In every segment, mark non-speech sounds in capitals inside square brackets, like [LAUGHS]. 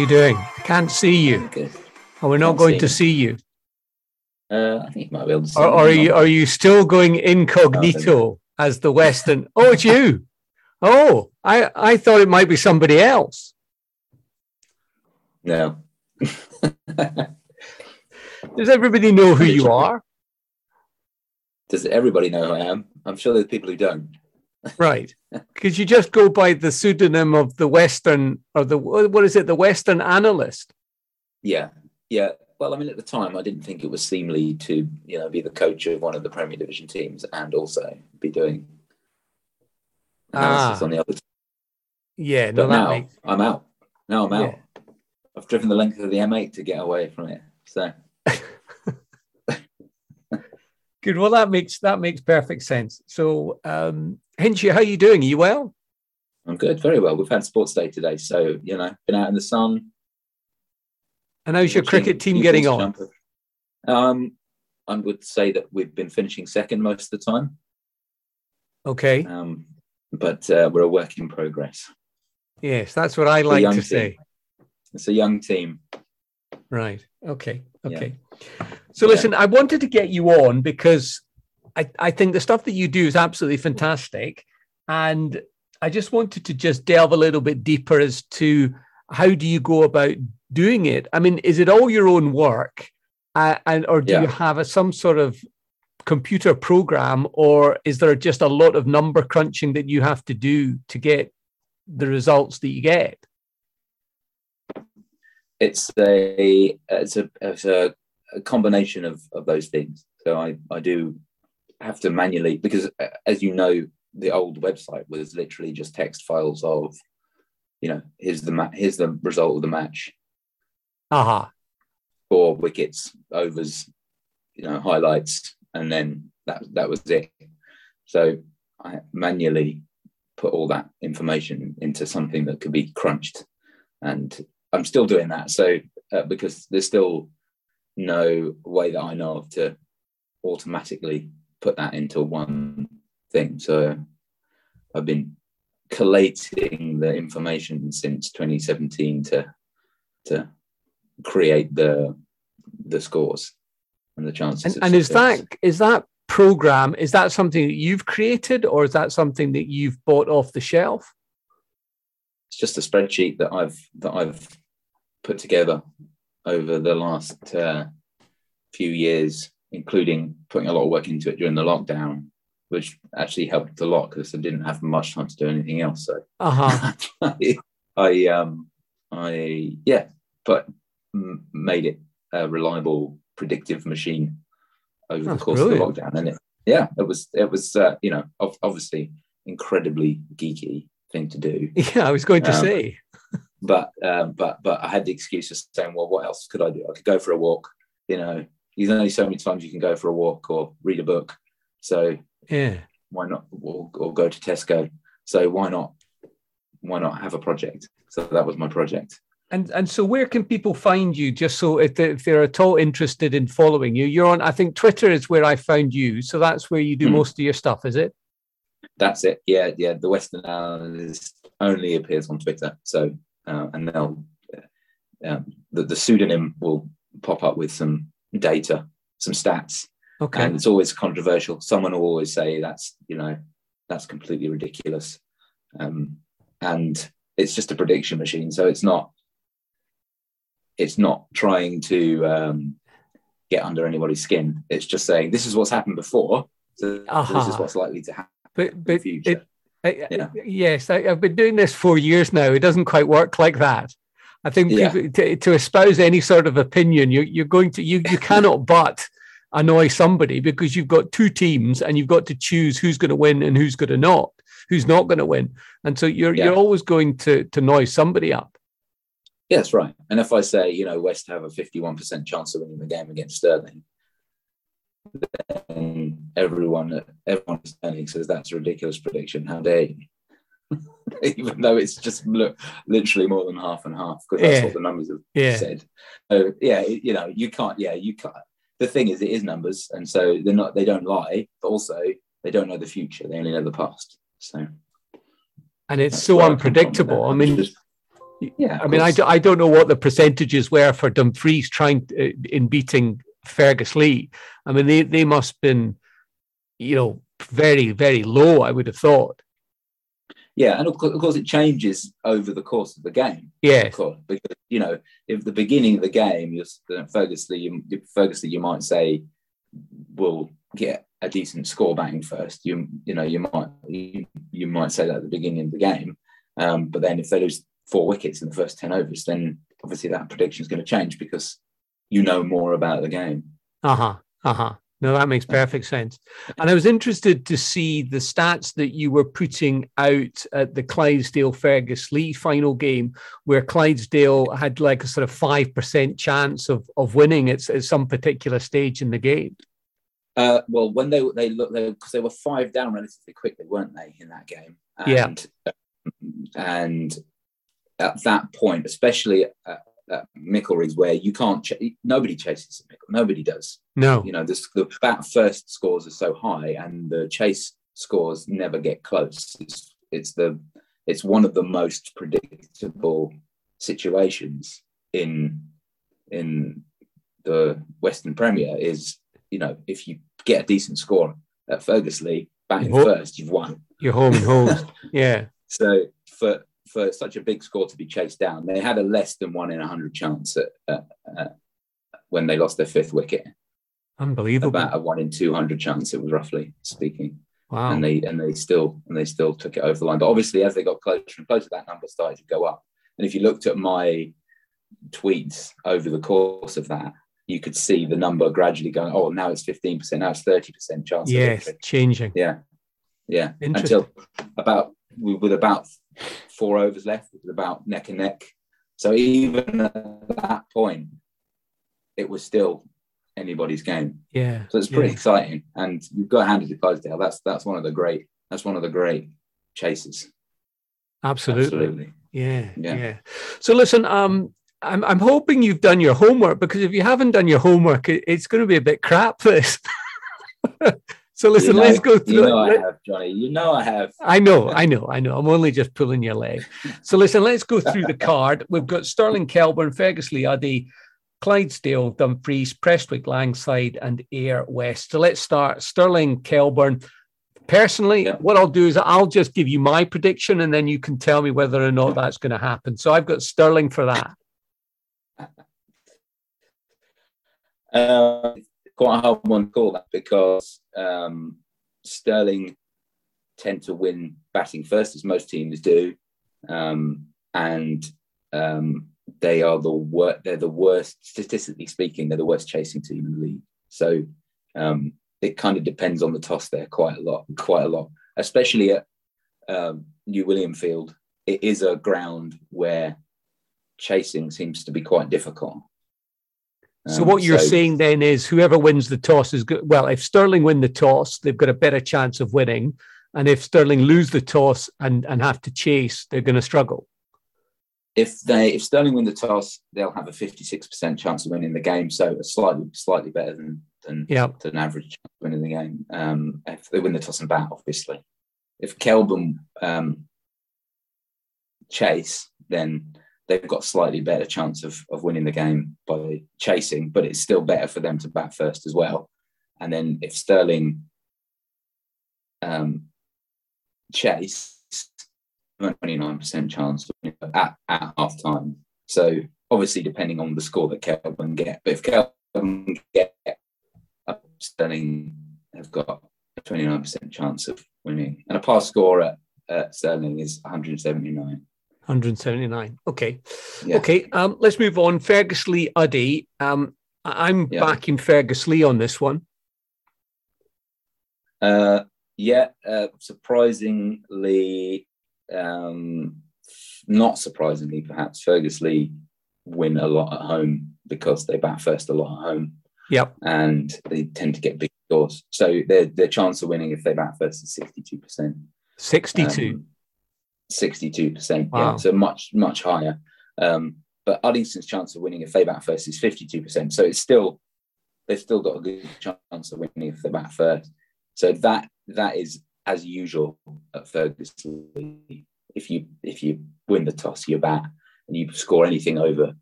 You doing? I can't see you. Good. Oh, we're not going see to see you. Uh, I think you might be able to. see Or, or are you are you still going incognito as the Western? Oh, it's you. Oh, I I thought it might be somebody else. No. [LAUGHS] Does everybody know who you are? Does everybody know who I am? I'm sure there's people who don't. Right. Because you just go by the pseudonym of the Western or the what is it? The Western analyst. Yeah, yeah. Well, I mean, at the time, I didn't think it was seemly to, you know, be the coach of one of the Premier Division teams and also be doing analysis Ah. on the other. Team. Yeah. No, But that now makes I'm out. Now I'm out. Yeah. I've driven the length of the M8 to get away from it. So [LAUGHS] good. Well, that makes that makes perfect sense. So, um, Hinchy, how are you doing? Are you well? I'm good, very well. We've had sports day today, so you know, been out in the sun. And how's your cricket team getting on? Um, I would say that we've been finishing second most of the time, Okay. um, but uh, we're a work in progress. Yes, that's what I like to team. say. It's a young team. Right. Okay. Yeah. Okay. So Yeah. listen, I wanted to get you on because I, I think the stuff that you do is absolutely fantastic. And I just wanted to just delve a little bit deeper as to how do you go about doing it? I mean, is it all your own work? Uh, and or do Yeah. you have a, some sort of computer program or is there just a lot of number crunching that you have to do to get the results that you get? It's a it's a it's a, a combination of of those things. So I I do have to manually because uh, as you know, the old website was literally just text files of, you know, here's the ma- here's the result of the match, Aha. four wickets, overs, you know, highlights, and then that that was it. So I manually put all that information into something that could be crunched, and I'm still doing that. So uh, because there's still no way that I know of to automatically put that into one thing. So I've been collating the information since 2017 to to create the the scores and the chances. And, and is that is that program is that something that you've created or is that something that you've bought off the shelf? it's just a spreadsheet that I've that I've put together over the last uh, few years, including putting a lot of work into it during the lockdown, which actually helped a lot because I didn't have much time to do anything else. So Uh-huh. I, [LAUGHS] I um I yeah, but m- made it a reliable predictive machine over That's the course brilliant. of the lockdown, and it yeah, it was it was uh, you know ov- obviously incredibly geeky thing to do, [LAUGHS] yeah, I was going to Um, say. But um, but but I had the excuse of saying, well, what else could I do? I could go for a walk. You know, there's only so many times you can go for a walk or read a book, so Yeah. why not or, or go to Tesco? So why not why not have a project? So that was my project. And and so where can people find you just so if they- if they're at all interested in following you? You're on I think Twitter is where I found you. So that's where you do Mhm. most of your stuff, is it? That's it. Yeah, yeah. The Western Analyst only appears on Twitter. So uh, and they'll um, the, the pseudonym will pop up with some data, some stats, Okay. and it's always controversial. Someone will always say that's you know that's completely ridiculous, um, and it's just a prediction machine. So it's not it's not trying to um, get under anybody's skin. It's just saying this is what's happened before. So this is what's likely to happen but in the but future. it, I- Yeah. Yes, I, I've been doing this for years now. It doesn't quite work like that. I think Yeah. people, to, to espouse any sort of opinion, you, you're going to you you cannot [LAUGHS] but annoy somebody because you've got two teams and you've got to choose who's going to win and who's going to not, who's not going to win, and so you're Yeah. you're always going to to noise somebody up. Yeah, that's right. And if I say, you know, West have a 51% chance of winning the game against Stirling, then everyone, everyone at Stirling says that's a ridiculous prediction. How dare you? [LAUGHS] Even though it's just look, literally more than half and half, because that's Yeah. what the numbers have Yeah. said. So yeah, you know, you can't. Yeah, you can't. The thing is, it is numbers, and so they're not. They don't lie, but also they don't know the future. They only know the past. So and it's so unpredictable. I mean, just, yeah. I mean, I, I don't know what the percentages were for Dumfries trying to, uh, in beating Ferguslie. I mean, they they must have been, you know, very very low. I would have thought. Yeah, and of course, of course, it changes over the course of the game. Yeah, because you know, if the beginning of the game, you're Ferguslie, you, you might say, "We'll get a decent score batting first. You you know, you might you, you might say that at the beginning of the game, um, but then if they lose four wickets in the first 10 overs, then obviously that prediction is going to change because you know more about the game. Uh huh. Uh huh. No, that makes perfect sense. And I was interested to see the stats that you were putting out at the Clydesdale Ferguslie final game, where Clydesdale had like a sort of 5% chance of, of winning at, at some particular stage in the game. Uh, well, when they they looked, because they, they, were five down relatively quickly, weren't they, in that game? And, yeah. And at that point, especially at, at Meikleriggs, where you can't, ch- nobody chases Mickle, nobody does. No, you know, this, the bat first scores are so high, and the chase scores never get close. It's, it's the, it's one of the most predictable situations in in the Western Premier. Is you know, if you get a decent score at Ferguslie, batting first, you've won. You're home and home. [LAUGHS] yeah. So for for such a big score to be chased down. They had a less than one in a hundred chance at, at, at, when they lost their fifth wicket. Unbelievable. About a one in two hundred chance. It was roughly speaking. Wow. And they and they still and they still took it over the line. But obviously, as they got closer and closer, that number started to go up. And if you looked at my tweets over the course of that, you could see the number gradually going. Oh, now it's fifteen percent. Now it's thirty percent chance. Yes, changing. Yeah, yeah. Until about with about four overs left, it was about neck and neck. So even at that point, it was still anybody's game. Yeah. So it's pretty yeah. exciting, and you've got to hand it to Clydesdale. That's that's one of the great. That's one of the great chases. Absolutely. Absolutely. Yeah, yeah. Yeah. So listen, um, I'm I'm hoping you've done your homework because if you haven't done your homework, it, it's going to be a bit crap. This. [LAUGHS] So listen, you know, let's go through. You know it. I have, Johnny. You know I have. I know, I know, I know. I'm only just pulling your leg. So listen, let's go through the card. We've got Stirling Kelburne, Ferguslie Uddy, Clydesdale, Dumfries, Prestwick, Langside, and Ayr West. So let's start. Stirling Kelburne. Personally, yeah. what I'll do is I'll just give you my prediction, and then you can tell me whether or not that's going to happen. So I've got Stirling for that. Uh, [LAUGHS] quite a hard one to call that because um, Stirling tend to win batting first, as most teams do, um, and um, they are the. They're the worst, statistically speaking, they're the worst chasing team in the league. So um, it kind of depends on the toss there quite a lot, quite a lot, especially at um, New Williamfield. It is a ground where chasing seems to be quite difficult. So um, what you're so, saying then is whoever wins the toss is good. Well, if Stirling win the toss, they've got a better chance of winning, and if Stirling lose the toss and and have to chase, they're going to struggle. If they if Stirling win the toss, they'll have a 56% chance of winning the game, so a slightly slightly better than than, yep. than average chance of winning the game. Um, if they win the toss and bat, obviously. If Kelburne um, chase, then they've got slightly better chance of, of winning the game by chasing, but it's still better for them to bat first as well. And then if Stirling um, chase, 29% chance at, at half time. So obviously, depending on the score that Kelvin get, but if Kelvin get Stirling have got a 29% chance of winning, and a pass score at, at Stirling is 179. 179. Okay. Yeah. Okay. Um, let's move on. Ferguslie Uddy. Um, I'm yeah. backing Ferguslie on this one. Uh, yeah. Uh, surprisingly, um, not surprisingly, perhaps Ferguslie win a lot at home because they bat first a lot at home. Yep. And they tend to get big scores. So their their chance of winning if they bat first is 62%. 62. Um, 62%. Wow. Yeah, so much, much higher. Um, but Uddingston's chance of winning if they bat first is 52%. So it's still, they've still got a good chance of winning if they bat first. So that that is as usual at Ferguson. if you if you win the toss, you bat, and you score anything over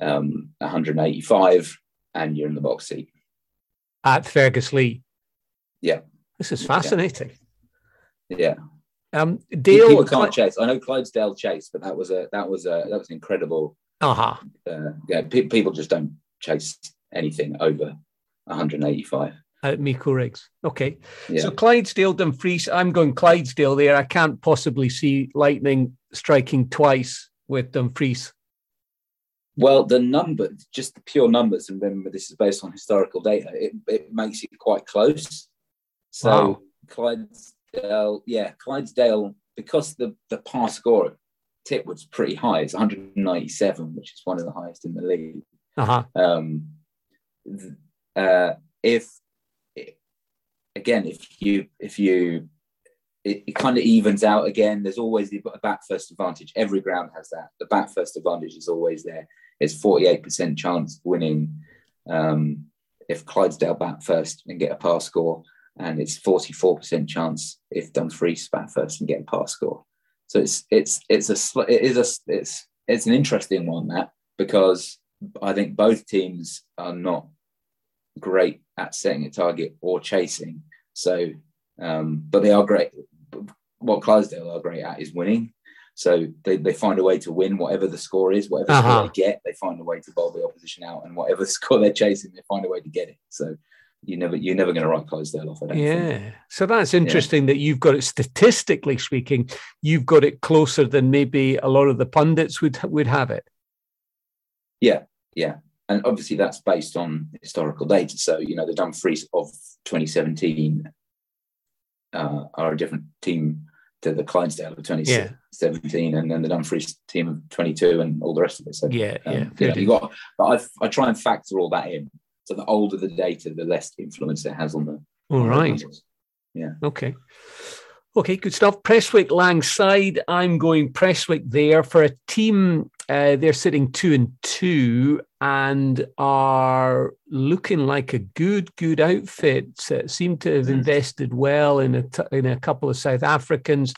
um, 185, and you're in the box seat at Ferguslie. Yeah, this is fascinating. Yeah. Um, Dale people can't chase. I know Clydesdale chase, but that was a that was a that was incredible. Uh-huh. Uh Yeah, pe- people just don't chase anything over 185. At Meikleriggs. Okay. Yeah. So Clydesdale, Dumfries. I'm going Clydesdale there. I can't possibly see Lightning striking twice with Dumfries. Well, the number, just the pure numbers, and remember this is based on historical data, it, it makes it quite close. So Wow. Clydesdale, yeah, Clydesdale, because the, the par score at Titwood's pretty high, it's 197, which is one of the highest in the league. Uh-huh. um, uh, if again if you if you it, it kind of evens out again there's always the back first advantage every ground has that the back first advantage is always there it's 48% chance of winning um, if clydesdale bat first and get a par score and it's 44% chance if dumfries bat first and get a par score so it's it's it's a it is a it's it's an interesting one that because I think both teams are not great at setting a target or chasing. So, um, but they are great. What Clydesdale are great at is winning. So they, they find a way to win whatever the score is, whatever Uh-huh. score they get, they find a way to bowl the opposition out, and whatever [LAUGHS] score they're chasing, they find a way to get it. So you never you're never going to write Clydesdale off. I don't think. Yeah. So that's interesting that you've got it statistically speaking, you've got it closer than maybe a lot of the pundits would would have it. Yeah, yeah. And obviously that's based on historical data. So, you know, the Dumfries of 2017 uh, are a different team to the Clydesdale of 2017 and then the Dumfries team of 22 and all the rest of it. So, Yeah, um, yeah. you, know, you got, but I've, I try and factor all that in. So the older the data, the less influence it has on the. All right. the right. Okay. Okay, good stuff. Prestwick Langside. I'm going Prestwick there for a team. Uh, they're sitting two and two and are looking like a good, good outfit. Uh, seem to have Mm. invested well in a t- in a couple of South Africans.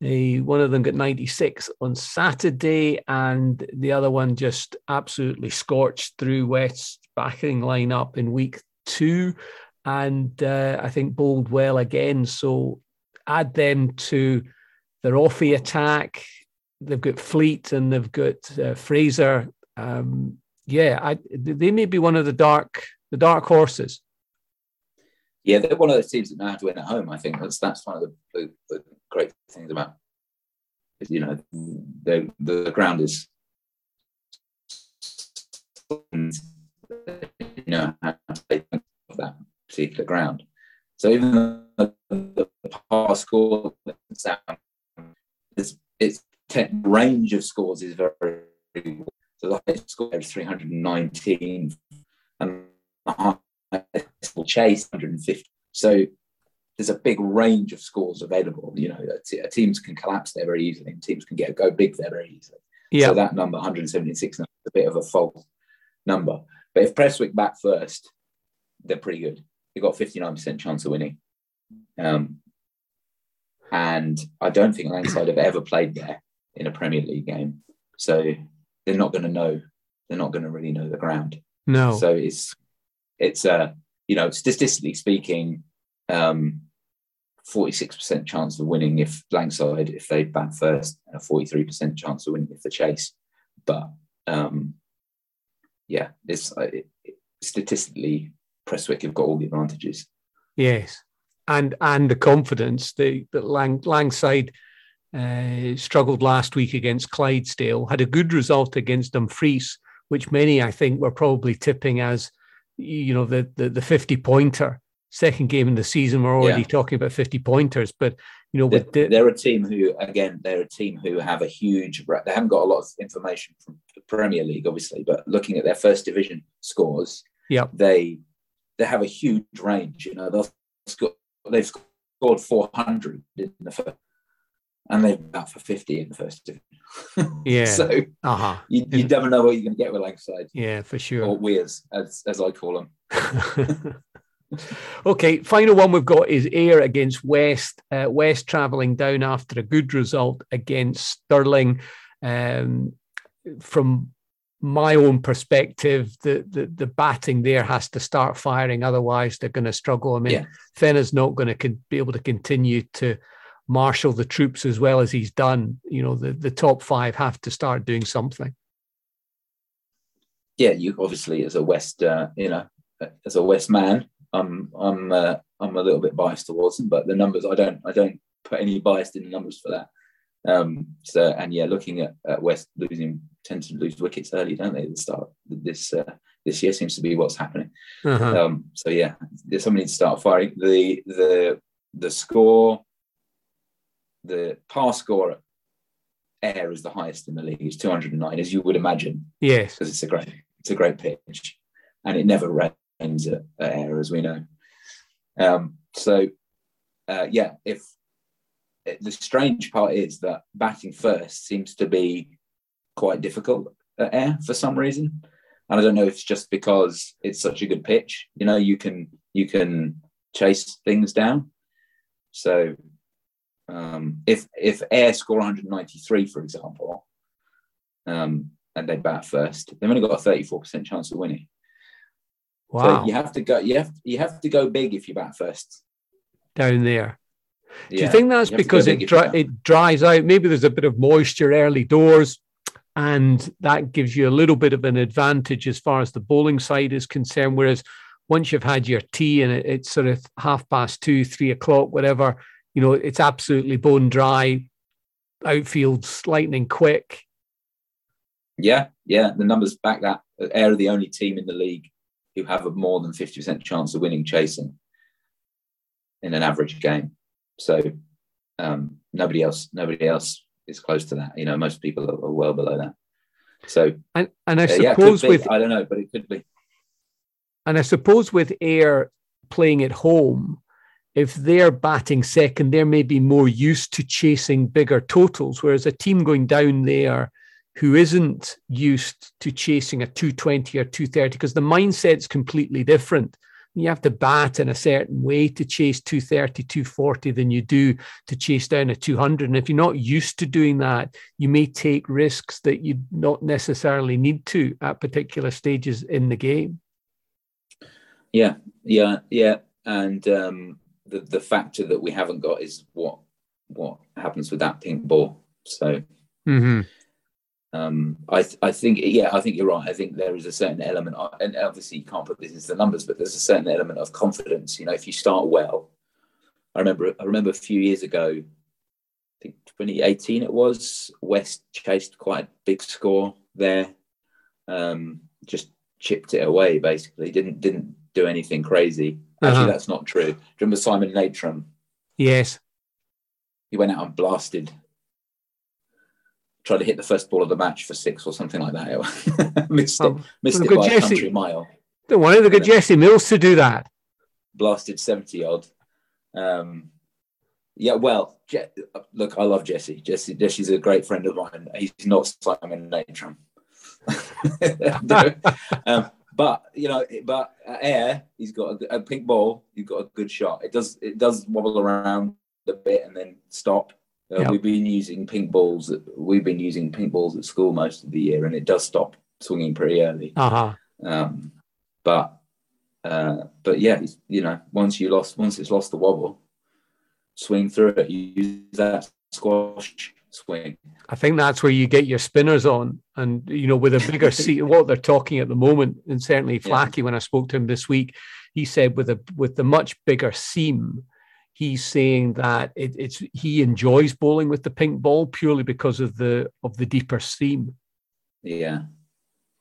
One of them got 96 on Saturday, and the other one just absolutely scorched through West's backing lineup in week two and uh, I think bowled well again. So add them to their offie attack. They've got Fleet and they've got uh, Fraser. Um, yeah, I, they may be one of the dark the dark horses. Yeah, they're one of those teams that know how to win at home. I think that's that's one of the, the, the great things about you know the the ground is you know how to play that particular ground. So even though the par score it's its te- range of scores is very good. so the highest score is 319 and the highest will chase 150 so there's a big range of scores available you know teams can collapse there very easily and teams can get go big there very easily Yeah, so that number 176 is a bit of a false number but if Prestwick back first they're pretty good they've got 59% chance of winning um, and I don't think Langside have ever played there in a Premier League game. So they're not going to know. They're not going to really know the ground. no, So it's it's uh you know statistically speaking, um, forty six percent chance of winning if Langside if they bat first, and a forty three percent chance of winning if they chase. But um, yeah, it's uh, it, statistically Prestwick have got all the advantages. yes, and and the confidence the that Lang, Langside uh, struggled last week against Clydesdale, had a good result against Dumfries, which many I think were probably tipping as you know the the, the fifty pointer. Second game in the season, we're already Yeah. talking about fifty pointers, but you know They're, the, they're a team who, again, they're a team who have a huge. They haven't got a lot of information from the Premier League, obviously, but looking at their first division scores, Yep. they they have a huge range. You know, they'll score, they've scored 400 in the first, and they've bat for 50 in the first division. [LAUGHS] Yeah. so uh-huh. you, you never know what you're going to get with Langside yeah, for or sure. Weirs, as as I call them. [LAUGHS] okay, final one we've got is Ayr against West. Uh, West travelling down after a good result against Stirling. Um, from my own perspective, the, the the batting there has to start firing, otherwise they're going to struggle. I mean, yeah. Not going to con- be able to continue to marshal the troops as well as he's done. You know, the the top five have to start doing something. Yeah, you obviously as a West, uh, you know, as a West man, I'm I'm uh, I'm a little bit biased towards them, but the numbers I don't I don't put any bias in the numbers for that. Um, so and yeah, looking at, at West losing tend to lose wickets early, don't they? At the start this uh, this year seems to be what's happening. Uh-huh. Um, so yeah, somebody needs to start firing. The the the score, the pass score Ayr is the highest in the league. It's 209, as you would imagine. Yes, because it's a great it's a great pitch, and it never rains at, at Ayr, as we know. Um, so uh, yeah, if the strange part is that batting first seems to be quite difficult at Ayr for some reason, and I don't know if it's just because it's such a good pitch. You know, you can you can chase things down. So um, if if Ayr score 193, for example, um, and they bat first, they've only got a 34% chance of winning. Wow. So you have to go. You have you have to go big if you bat first. Down there. Do you think that's because it dry, it dries out? Maybe there's a bit of moisture early doors, and that gives you a little bit of an advantage as far as the bowling side is concerned. Whereas once you've had your tea and it, it's sort of half past two, three o'clock, whatever, you know, it's absolutely bone dry. Outfield's lightning quick. Yeah, yeah, the numbers back that. Ayr are the only team in the league who have a more than fifty percent chance of winning chasing in an average game. So um, nobody else, nobody else is close to that. You know, most people are, are well below that. So and and I uh, suppose yeah, with I don't know, but it could be. And I suppose with Ayr playing at home, if they're batting second, they're maybe more used to chasing bigger totals, whereas a team going down there who isn't used to chasing a 220 or 230, because the mindset's completely different you have to bat in a certain way to chase 230, 240 than you do to chase down a 200. And if you're not used to doing that, you may take risks that you not necessarily need to at particular stages in the game. Yeah, yeah, yeah. And um, the the factor that we haven't got is what what happens with that pink ball. So mm-hmm. Um, I, th- I think, yeah, I think you're right. I think there is a certain element, of, and obviously you can't put this into the numbers, but there's a certain element of confidence. You know, if you start well, I remember, I remember a few years ago, I think 2018 it was, West chased quite a big score there, um, just chipped it away basically. Didn't didn't do anything crazy. Actually, uh-huh. that's not true. Do you remember Simon Natrom? Yes. He went out and blasted tried to hit the first ball of the match for six or something like that. [LAUGHS] missed it, um, missed it by Jesse, a country mile. Don't worry, they got Jesse Mills to do that. Blasted 70 odd. Um, yeah, well, Je- look, I love Jesse. Jesse. Jesse's a great friend of mine. He's not Simon Natrom. [LAUGHS] [LAUGHS] um, but you know, but air, he's got a, a, pink ball. He's got a good shot. It does it does wobble around a bit and then stop. Uh, yep. We've been using pink balls. We've been using pink balls at school most of the year, and it does stop swinging pretty early. Uh-huh. Um, but uh, but yeah, you know, once you lost, once it's lost the wobble, swing through it. Use that squash swing. I think that's where you get your spinners on, and you know, with a bigger [LAUGHS] seat. What they're talking at the moment, and certainly Flacky, yeah. when I spoke to him this week, he said with a with the much bigger seam he's saying that it, it's he enjoys bowling with the pink ball purely because of the of the deeper seam. Yeah,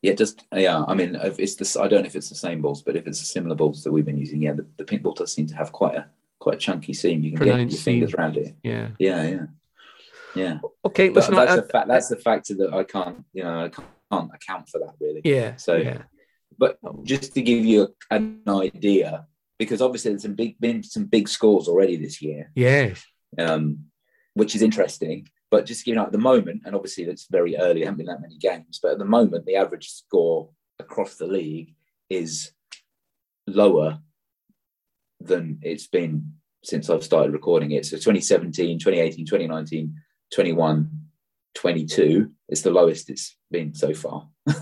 yeah, just yeah. I mean, if it's this. I don't know if it's the same balls, but if it's the similar balls that we've been using, yeah, the, the pink ball does seem to have quite a quite a chunky seam. You can Pronounced get your seam. fingers around it. Yeah, yeah, yeah, yeah. Okay, but that's I, a fact. That's the factor that I can't, you know, I can't account for that really. Yeah. So, yeah. but oh. just to give you an idea, because obviously there's some big been some big scores already this year. Yes. Um, which is interesting. But just you know, at the moment, and obviously that's very early, there haven't been that many games, but at the moment the average score across the league is lower than it's been since I've started recording it. So 2017, 2018, 2019, 21, 22 is the lowest it's been so far. [LAUGHS]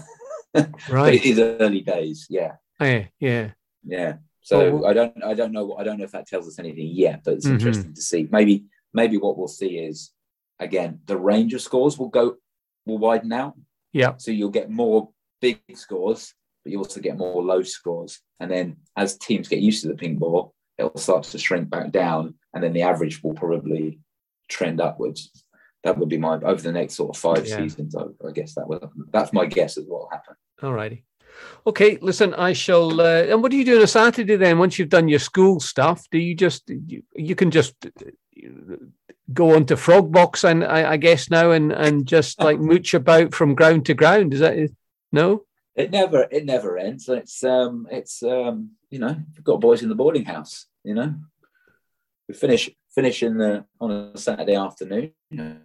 Right. but it is early days. Yeah. yeah, yeah. Yeah. So Well, I don't I don't know I don't know if that tells us anything yet, but it's Mhm. interesting to see. Maybe maybe what we'll see is again the range of scores will go will widen out. Yeah. So you'll get more big scores, but you also get more low scores. And then as teams get used to the ping ball, it'll start to shrink back down, and then the average will probably trend upwards. That would be my over the next sort of five Yeah. seasons. I, I guess that will that's my guess of what will happen. All righty. Okay, listen, I shall. Uh, and what do you do on a Saturday then? Once you've done your school stuff, do you just you, you can just uh, go on to frog box and I, I guess now and and just [LAUGHS] like mooch about from ground to ground? Is that no? it never it never ends it's um it's um you know we've got boys in the boarding house you know we finish finish in the on a saturday afternoon you know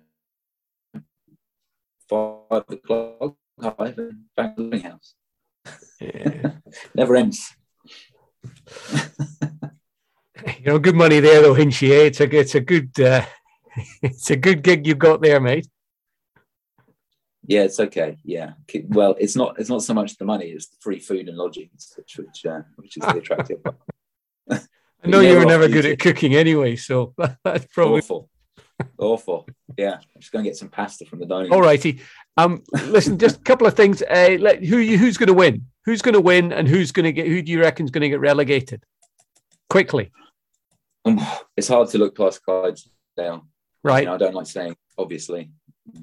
five o'clock five and back to the boarding house Yeah. [LAUGHS] never ends [LAUGHS] you know, good money there though, Hinchy. Eh? It's a it's a good uh, [LAUGHS] it's a good gig you've got there, mate. yeah it's okay yeah well it's not it's not so much the money it's the free food and lodgings which which uh, which is the attractive. I know you were never good at cooking anyway, so that's probably awful awful yeah i'm just gonna get some pasta from the dining all righty. Um, listen, just a couple of things. Uh, let, who you who's going to win? Who's going to win, and who's going to get? Who do you reckon is going to get relegated? Quickly, Um, it's hard to look past Clydesdale right? You know, I don't like saying obviously,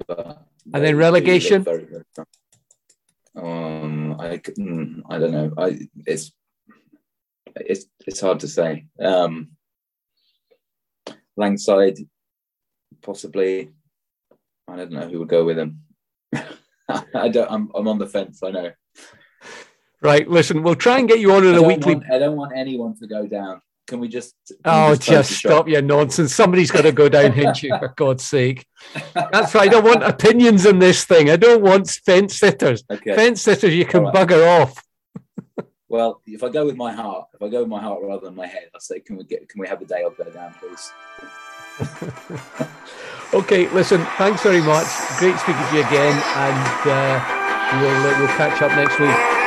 but And then relegation? Very, very um, I c- mm, I don't know. I it's it's it's hard to say. Um, Langside, possibly. I don't know who would go with him. [LAUGHS] I don't. I'm I'm on the fence. I know. Right. Listen, we'll try and get you on I in a weekly. want, I don't want anyone to go down. Can we just? can Oh, just the stop your nonsense. Somebody's got to go down [LAUGHS] Hinchy, for God's sake. That's right. I don't want opinions in this thing. I don't want fence sitters. Okay. Fence sitters, you can right. bugger off. [LAUGHS] Well, if I go with my heart, if I go with my heart rather than my head, I'll say, can we get, can we have a day I'll go down, please? [LAUGHS] Okay, listen, thanks very much. Great speaking to you again, and uh, we'll, uh, we'll catch up next week.